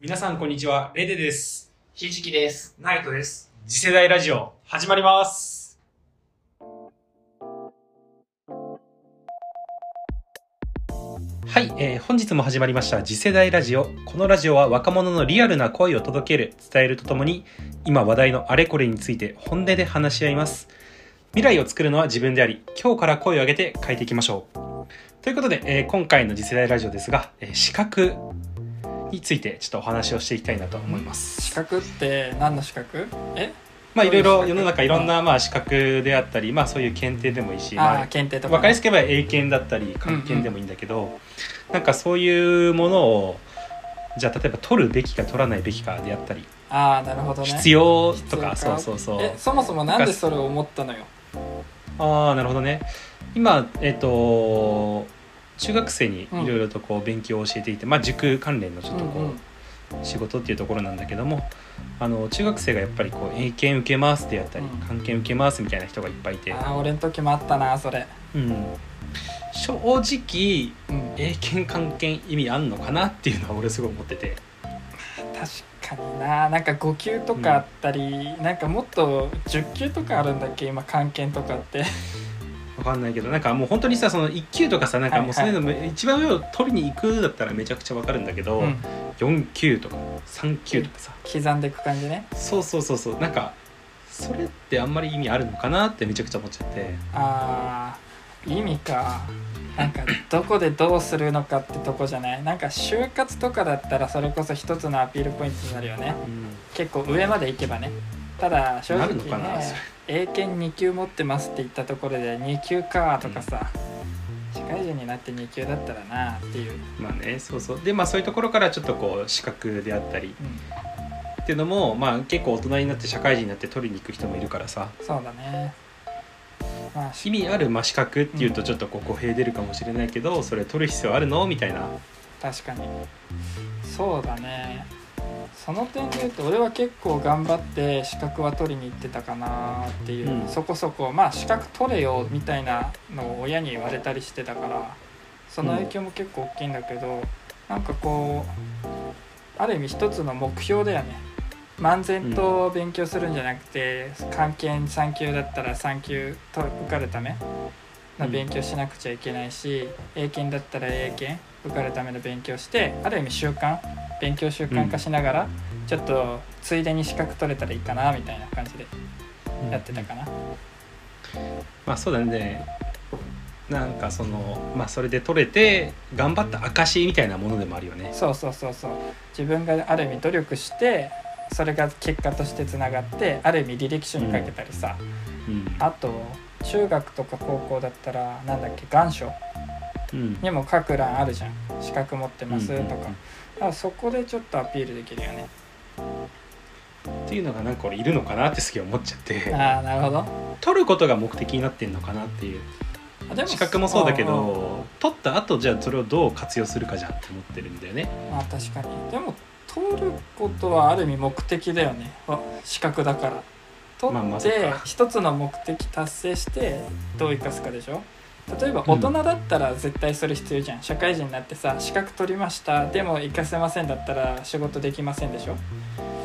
皆さんこんにちは、レデです。ひじきです。ナイトです。次世代ラジオ、始まります。はい、えー本日も始まりました次世代ラジオ。このラジオは若者のリアルな声を届ける、伝えるとともに、今話題のあれこれについて本音で話し合います。未来を作るのは自分であり、今日から声を上げて変えていきましょう。ということで、えー今回の次世代ラジオですが、えー資格についてちょっとお話をしていきたいなと思います。資格って何の資格？え？まあいろいろ世の中いろんなまあ資格であったり、まあそういう検定でもいいし、あまあ、検定とあ、か、分かりやすく言えば英検だったり漢検でもいいんだけど、なんかそういうものをじゃあ例えば取るべきか取らないべきかであったり、ああ、なるほどね。必要とかそうそうそう。え、そもそもなんでそれを思ったのよ？ああなるほどね。今えっ、と中学生にいろいろとこう勉強を教えていて、まあ塾関連のちょっとこう、うんうん。仕事っていうところなんだけどもあの中学生がやっぱりこう英検受けますであったり、うん。漢検受けますみたいな人がいっぱいいて、ああ、俺の時もあったな、それ。うん、正直うん、英検漢検意味あんのかなっていうのは俺すごい思ってて。確かにな。なんか5級とかあったり、なんかもっと10級とかあるんだっけ、今、漢検とかって。わかんないけどなんかもう本当にさその1級とかさなんかもうそういうのも一番上を取りに行くだったらめちゃくちゃわかるんだけど、うん、4級とか3級とかさ。刻んでいく感じね。そうそうそうそう。なんかそれってあんまり意味あるのかなってめちゃくちゃ思っちゃって。ああ、意味か。なんかどこでどうするのかってとこじゃない？なんか就活とかだったらそれこそ一つのアピールポイントになるよね。結構上まで行けばねただ正な直ね英検2級持ってますって言ったところで2級かとかさ、社会人になって2級だったらなっていう、まあねそうそう。でまあそういうところからちょっとこう資格であったりうん、っていうのもまあ結構大人になって社会人になって取りに行く人もいるからさ。そうだね。まあ意味あるまあ資格っていうとちょっとこう語弊出るかもしれないけどそれ取る必要あるの？みたいな。確かに。そうだねその点で言うと俺は結構頑張って資格は取りに行ってたかなっていう、うん。そこそこまあ資格取れよみたいなのを親に言われたりしてたからその影響も結構大きいんだけど、なんかこうある意味一つの目標だよね。漫然と勉強するんじゃなくて漢検3級だったら3級と受かるための勉強しなくちゃいけないし、英検だったら英検受かるための勉強してある意味習慣勉強習慣化しながら、ちょっとついでに資格取れたらいいかなみたいな感じでやってたかな、まあそうだね。なんかそのまあそれで取れて頑張った証みたいなものでもあるよね。そうそうそうそう。自分がある意味努力してそれが結果としてつながってある意味履歴書に書けたりさ、うん。あと中学とか高校だったらなんだっけ願書うん。にも書く欄あるじゃん。資格持ってますとか,、だからそこでちょっとアピールできるよね。っていうのがなんか俺いるのかなってすげえ思っちゃって。ああなるほど。取ることが目的になってんのかなっていう。資格もそうだけど取った後じゃあそれをどう活用するかじゃんって思ってるんだよね。まあ確かに。でも取ることはある意味目的だよね。あ資格だから取って一つの目的達成してどう生かすかでしょ。例えば大人だったら絶対それ必要じゃん、社会人になってさ資格取りました。でも活かせませんだったら仕事できませんでしょ。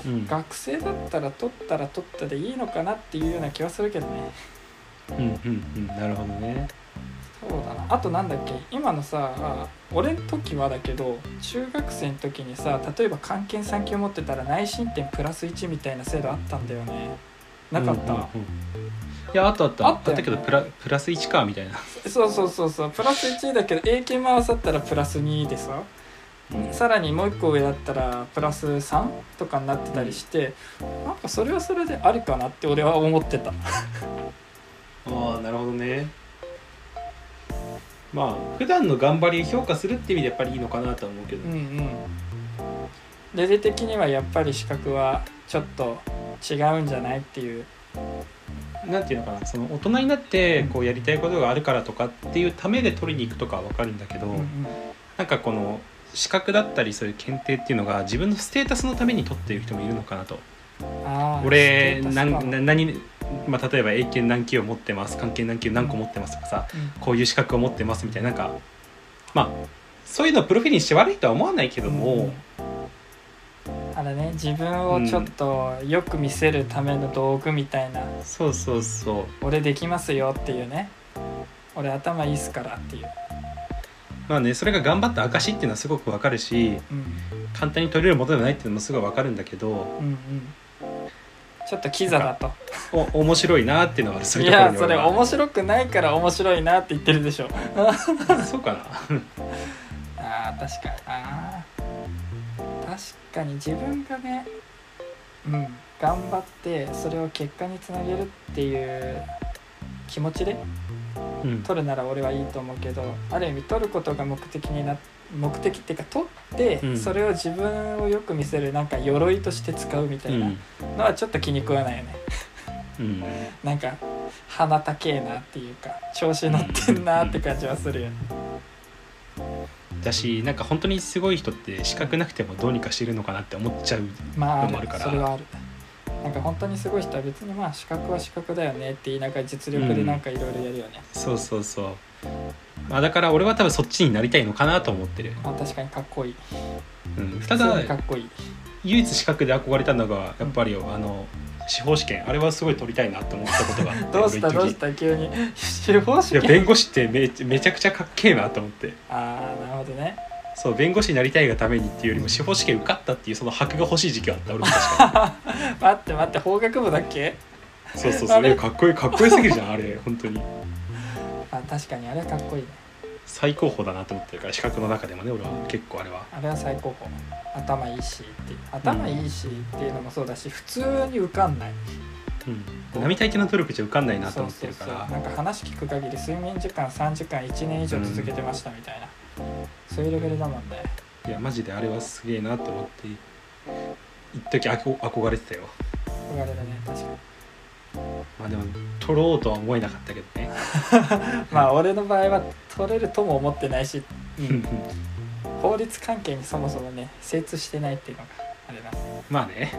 うん。学生だったら取ったら取ったでいいのかなっていうような気はするけどね。うんうんうん。なるほどね。そうだな。あとなんだっけ？今のさあ俺の時はだけど中学生の時にさ例えば漢検3級持ってたら内申点プラス1みたいな制度あったんだよねなかった、うんうんうん。いやあったあった。あったよね。けどプラプラス1かみたいな、そうそうそうそう。プラス1だけど英検回さったらプラス2でさ。さらにもう一個上だったらプラス3とかになってたりしてなんかそれはそれでありかなって俺は思ってた。ああなるほどね。まあ普段の頑張りを評価するって意味でやっぱりいいのかなとは思うけど、うんうん。レベ的にはやっぱり資格はちょっと違うんじゃないっていう。なんていうのかなその大人になってこうやりたいことがあるからとかっていうためで取りに行くとかは分かるんだけど、うんうん。なんかこの資格だったりそういう検定っていうのが自分のステータスのために取っている人もいるのかなと。俺何何、まあ、例えば英検何級を持ってます関係何級何個持ってますとかさうん。こういう資格を持ってますみたいななんかまあそういうのをプロフィールにして悪いとは思わないけども、れね自分をちょっとよく見せるための道具みたいな、そうそうそう。俺できますよっていうね。俺頭いいっすからっていう、まあねそれが頑張った証っていうのはすごくわかるしうん、簡単に取れるものではないっていうのもすごいわかるんだけどうんうん。ちょっとキザだと。お面白いなっていうのはそういいうところやそれ面白くないから面白いなって言ってるでしょ。そうかな。あー確かに。な確かに自分がねうん頑張ってそれを結果につなげるっていう気持ちでうん。取るなら俺はいいと思うけどある意味取ることが目的にな目的っていうか取って、うん。それを自分をよく見せるなんか鎧として使うみたいなうん。のはちょっと気に食わないよね。うん。なんか鼻高えなっていうか調子乗ってんなって感じはするよねだしなんか本当にすごい人って資格なくてもどうにかしてるのかなって思っちゃうのもあるから。それはある。なんか本当にすごい人は別にまあ資格は資格だよねって言いながら実力でなんかいろいろやるよね、そうそうそう。まあだから俺は多分そっちになりたいのかなと思ってる、まあ確かにかっこいい。うん、ただにかっこいい。唯一資格で憧れたのがやっぱりあの司法試験あれはすごい取りたいなって思ったことがあって どうした？どうした？急に。司法試験？いや弁護士ってめめちゃくちゃかっけえなと思って。ああなるほどね。そう弁護士になりたいがためにっていうよりも司法試験受かったっていうその箔が欲しい時期はあった俺も確か 待って待って法学部だっけ？にそうそうそあれ？れかっこいいかっこよすぎるじゃんあれ本当に。あ確かにあれはかっこいいね最高峰だなと思ってるから資格の中でもね俺は結構あれは。あれは最高峰。頭いいしって。頭いいしっていうのもそうだし普通に受かんない。うん。並大抵の努力じゃ受かんないなと思ってるから。そうそうそう。なんか話聞く限り睡眠時間3時間1年以上続けてましたみたいな、そういうレベルだもんね。いやマジであれはすげえなと思って一時憧れてたよ。言われるね確かまあでも取ろうとは思えなかったけどね。に まあ俺の場合は取れるとも思ってないし、ううん。ん、法律関係にそもそもね精通してないっていうのがあれなんでまあね。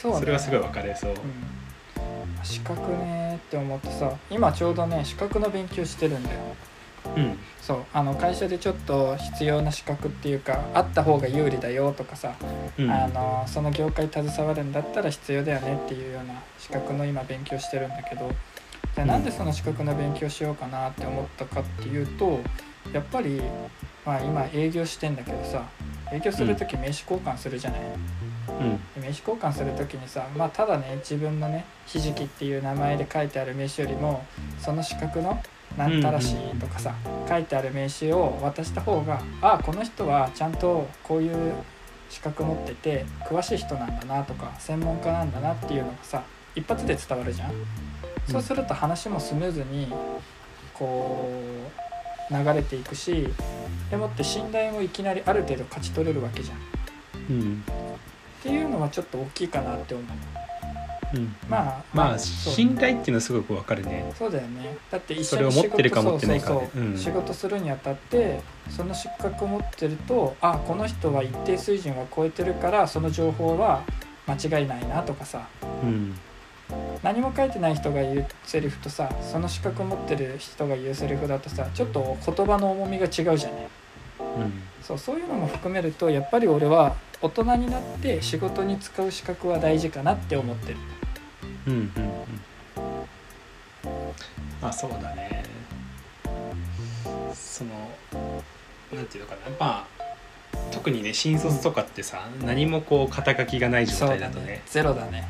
そうね。それはすごい分かれそう。うん。資格ねって思ってさ今ちょうどね資格の勉強してるんだようん。そうあの会社でちょっと必要な資格っていうかあった方が有利だよとかさ、うん。あのその業界携わるんだったら必要だよねっていうような資格の今勉強してるんだけどじゃあなんでその資格の勉強しようかなって思ったかっていうとやっぱり、まあ、今営業してんだけどさ営業する時名刺交換するじゃない、うん。で名刺交換する時にさ、まあ、ただね自分のねひじきっていう名前で書いてある名刺よりもその資格のなんたらしとかさ、書いてある名刺を渡した方があこの人はちゃんとこういう資格持ってて詳しい人なんだなとか専門家なんだなっていうのがさ一発で伝わるじゃん、そうすると話もスムーズにこう流れていくしでもって信頼もいきなりある程度勝ち取れるわけじゃん。っうん。ていうのはちょっと大きいかなって思ううん。まあまあ信頼っていうのはすごく分かるね。そうだよね。だって一それを緒に仕事持ってるか持ってないかでそうん。仕事するにあたってその資格を持ってるとあこの人は一定水準は超えてるからその情報は間違いないなとかさ。うん。何も書いてない人が言うセリフとさその資格を持ってる人が言うセリフだとさちょっと言葉の重みが違うじゃない。うん。そうそういうのも含めるとやっぱり俺は大人になって仕事に使う資格は大事かなって思ってるうんうんうん。まあそうだね。そのなんていうのかな。まあ特にね新卒とかってさ、何もこう肩書きがない状態だとね。ゼロだね。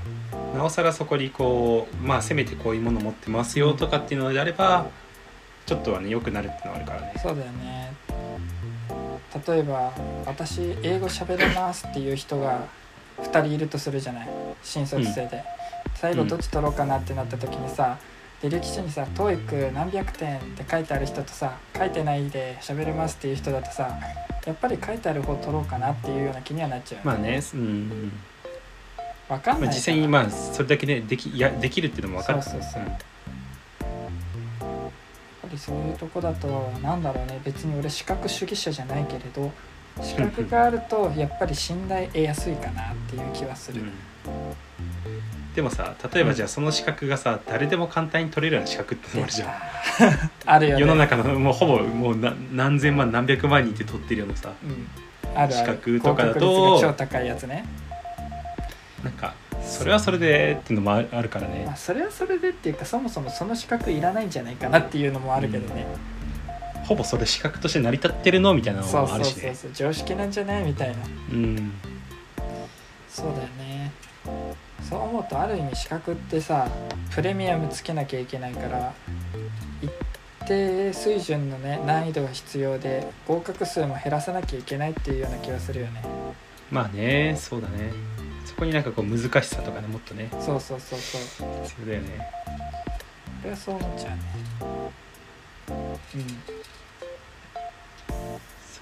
なおさらそこにこうまあせめてこういうもの持ってますよとかっていうのであればちょっとはね良くなるってのはあるからね。そうだよね。例えば私英語喋れますっていう人が2人いるとするじゃない？新卒生で、最後どっち取ろうかなってなった時にさ履歴書にさ「TOEIC 何百点」って書いてある人とさ書いてないで喋れますっていう人だとさやっぱり書いてある方取ろうかなっていうような気にはなっちゃう、まあねうん。うんまあ、わかんない実際にまあそれだけねできいやできるっていうのも分かる。そうそうそう。やっぱりそういうとこだとなんだろうね。別に俺資格主義者じゃないけれど資格があるとやっぱり信頼得やすいかなっていう気はする、うんでもさ例えばじゃあその資格がさ誰でも簡単に取れるような資格ってあるじゃん。あるよね。世の中のもうほぼもうな何千万何百万人って取ってるようなさうん。あるある。資格とかだと超高いやつね。なんかそれはそれでっていうのもああるからね。まあそれはそれでっていうかそもそもその資格いらないんじゃないかなっていうのもあるけどね、ほぼそれ資格として成り立ってるのみたいなのそうそうそうもあるしねそう。常識なんじゃないみたいな。うん。そうだよねそう思うとある意味資格ってさプレミアムつけなきゃいけないから一定水準のね難易度が必要で合格数も減らさなきゃいけないっていうような気がするよね。まあねそうだね。そこになんかこう難しさとかねもっとね。そうそうそうそう。必要だよね。俺はそう思っちゃうね。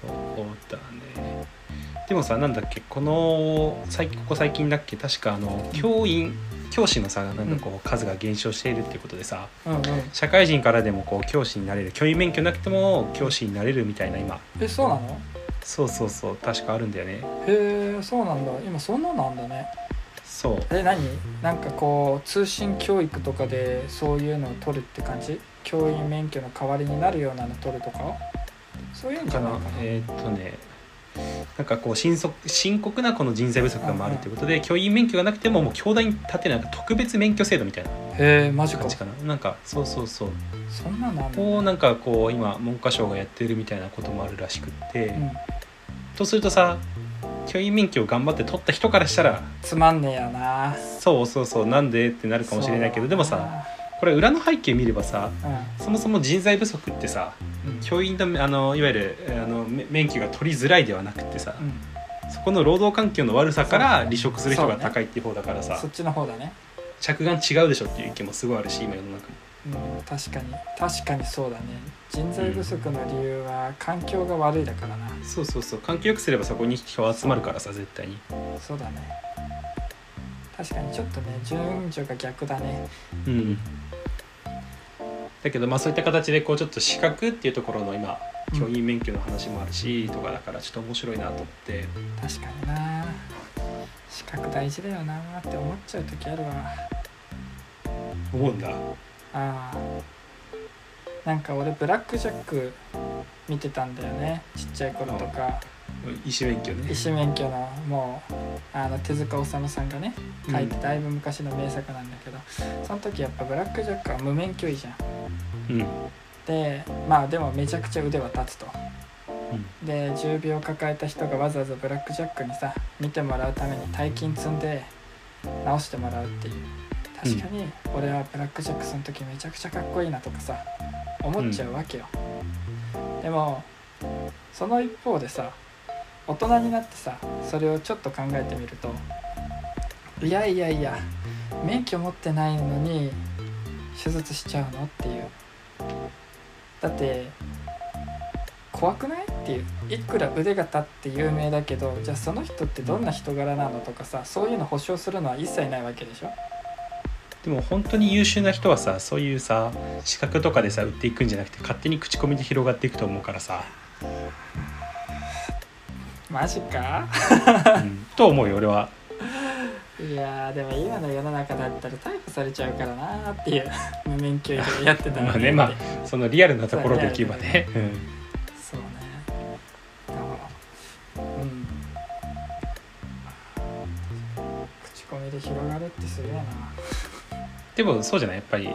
そうだねでもさなんだっけこの最ここ最近だっけ確かあの教員教師のさなんかこう数が減少しているっていうことでさうんうん。うん社会人からでもこう教師になれる教員免許なくても教師になれるみたいな今。えそうなの？そうそうそう確かあるんだよね。へえそうなんだ。今そんなのあんだね。そう。え何？なんかこう通信教育とかでそういうのを取るって感じ？教員免許の代わりになるようなの取るとか？そういうんじかなゃないかな。えーっとねなんかこう深刻深刻なこの人材不足があるということで、教員免許がなくてももう教団に立てなんか特別免許制度みたいなへえマジか。感じかな。なんかそうそうそう。そんなのあんだこうなんかこう今文科省がやってるみたいなこともあるらしくって、うん。とするとさ教員免許を頑張って取った人からしたらつまんねえやな。そうそうそうなんでってなるかもしれないけどでもさこれ裏の背景見ればさうそもそも人材不足ってさんうん。教員のあのいわゆるあのめ免許が取りづらいではなくってさうん。そこの労働環境の悪さから離職する人が高いっていう方だからさそっちの方だね。着眼違うでしょっていう意見もすごいあるし今世の中。もうん確かに。確かにそうだね。人材不足の理由は環境が悪いだからな。そうそうそう。環境良くすればそこに人集まるからさ絶対に。そうだね確かにちょっとね順序が逆だね。うん。だけどまあそういった形でこうちょっと資格っていうところの今教員免許の話もあるしとかだからちょっと面白いなと思って。確かにな。資格大事だよなって思っちゃう時あるわ。思うんだ。あー。なんか俺ブラックジャック見てたんだよね。ちっちゃい頃とか医師免許ね。医師免許のもうあの手塚治虫さんがね書いてだいぶ昔の名作なんだけど、その時やっぱブラックジャックは無免許医じゃんうん。でまあでもめちゃくちゃ腕は立つと。うん。で重病を抱えた人がわざわざブラックジャックにさ見てもらうために大金積んで治してもらうっていう。確かに俺はブラックジャックその時めちゃくちゃかっこいいなとかさ思っちゃうわけよ、でもその一方でさ大人になってさそれをちょっと考えてみるといやいやいや免許持ってないのに手術しちゃうのっていう。だって怖くない？っていう。いくら腕が立って有名だけどじゃあその人ってどんな人柄なのとかさそういうの保証するのは一切ないわけでしょ？でも本当に優秀な人はさそういうさ資格とかでさ売っていくんじゃなくて勝手に口コミで広がっていくと思うからさ、マジか？うん、と思うよ俺は。いやーでも今の世の中だったら逮捕されちゃうからなーっていう無免許やってたらまあねまあそのリアルなところでいけばね、うん、そうね。だからうん。口コミで広がるってすげえな。でもそうじゃない？やっぱり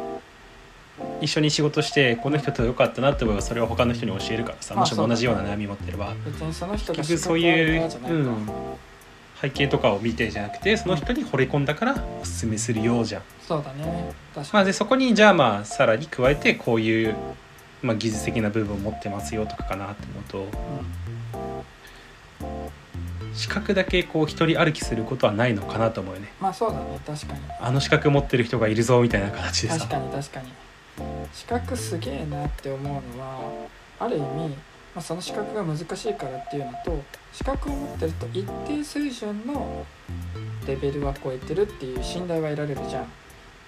一緒に仕事してこの人と良かったなって思えばそれを他の人に教えるからさまあもしも同じような悩み持ってれば。別にその人が結局そういう、うん背景とかを見てじゃなくてその人に惚れ込んだからおすすめするようじゃん。そうだね。確まあでそこにじゃあまあさらに加えてこういう、まあ、技術的な部分を持ってますよとかかなって思うと資格だけこう一人歩きすることはないのかなと思うよね。まあそうだね。確かに。あの資格持ってる人がいるぞみたいな形で確さ。かに確かに資格すげえなって思うのはある意味、まあ、その資格が難しいからっていうのと資格を持ってると一定水準のレベルは超えてるっていう信頼は得られるじゃん。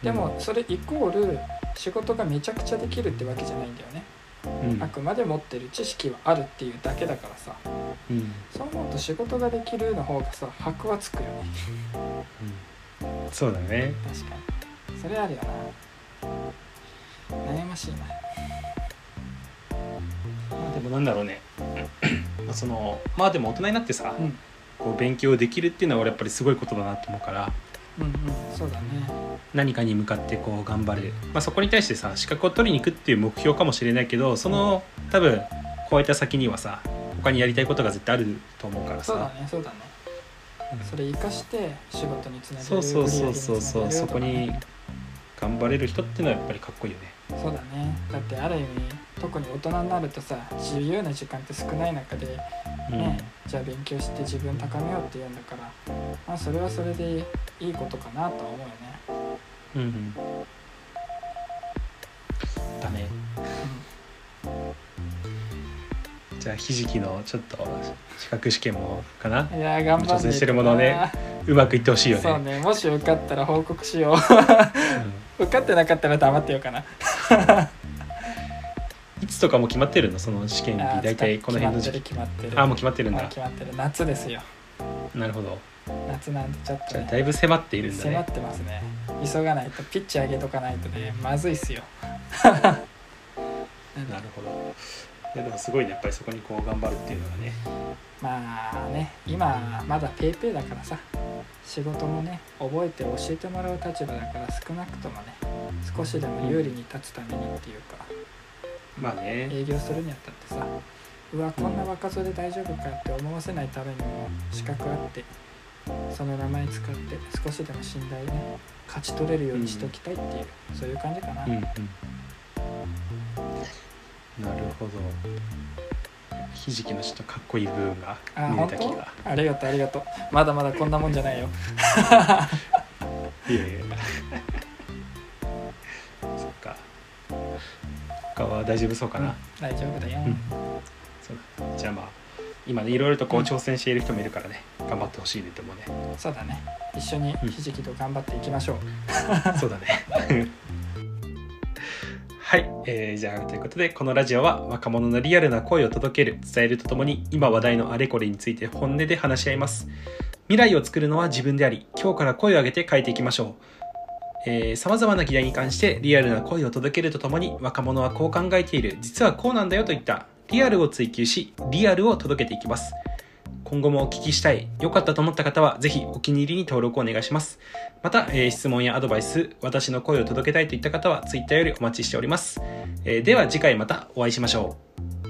でもそれイコール仕事がめちゃくちゃできるってわけじゃないんだよね。うん。あくまで持ってる知識はあるっていうだけだからさ。うん。そう思うと仕事ができるの方がさ箔はつくよね。うん。そうだね。確かに。それあるよなしいなまあでもなんだろうね。まあそのまあでも大人になってさ、うん。こう勉強できるっていうのは俺やっぱりすごいことだなと思うから。うんうん。そうだね。何かに向かってこう頑張る、まあ、そこに対してさ資格を取りに行くっていう目標かもしれないけどその多分超えた先にはさ他にやりたいことが絶対あると思うからそうださねそうだね。うん。それ生かして仕事につなげる。そうそうそうそうそう。売り上げにつなげるとかそこにね頑張れる人っていうのはやっぱりかっこいいよねそうだね。だってある意味特に大人になるとさ自由な時間って少ない中でうん。ね、じゃあ勉強して自分高めようって言うんだから、まあ、それはそれでいいことかなとは思うよね。うんうん。だね。じゃあひじきのちょっと資格試験もかな？いやー頑張んないとな。挑戦してるものをねうまくいってほしいよね。そうね。もし受かったら報告しよう。うん。受かってなかったら黙ってようかな。いつとかも決まってるの？その試験日。あー大体この辺の時期。決まってる決まってる。あもう決まってるんだ。あ決まってる。夏ですよ。なるほど。夏なんでちょっじゃあとねだいぶ迫っているんだ迫っねてますね。急がないとピッチ上げとかないとねまずいっすよ。なるほど。いやでもすごいね。やっぱりそこにこう頑張るっていうのがね。まあね今まだペイペイだからさ仕事もね覚えて教えてもらう立場だから少なくともね少しでも有利に立つためにっていうかまあね。営業するにあたってさうわこんな若造で大丈夫かって思わせないためにも資格あってその名前使って少しでも信頼ね勝ち取れるようにしときたいっていう、そういう感じかな、うんうん。なるほどひじきのちょっとかっこいい部分があ見えた気が。ありがとうありがとう。まだまだこんなもんじゃないよ。いやいやそっか。他は大丈夫そうかな、大丈夫だよ、うん。そうだ。じゃあまあ今ねいろいろとこううん挑戦している人もいるからね。頑張ってほしいねと思うね。そうだね。一緒にうんひじきと頑張っていきましょう、そうだね はい、えーじゃあということでこのラジオは若者のリアルな声を届ける伝えるとともに今話題のあれこれについて本音で話し合います。未来を作るのは自分であり今日から声を上げて変えていきましょう。さまざまな議題に関してリアルな声を届けるとともに若者はこう考えている。実はこうなんだよといったリアルを追求しリアルを届けていきます。今後もお聞きしたい良かったと思った方はぜひお気に入りに登録お願いします。また、えー質問やアドバイス私の声を届けたいといった方は Twitter よりお待ちしております、えーでは次回またお会いしましょう。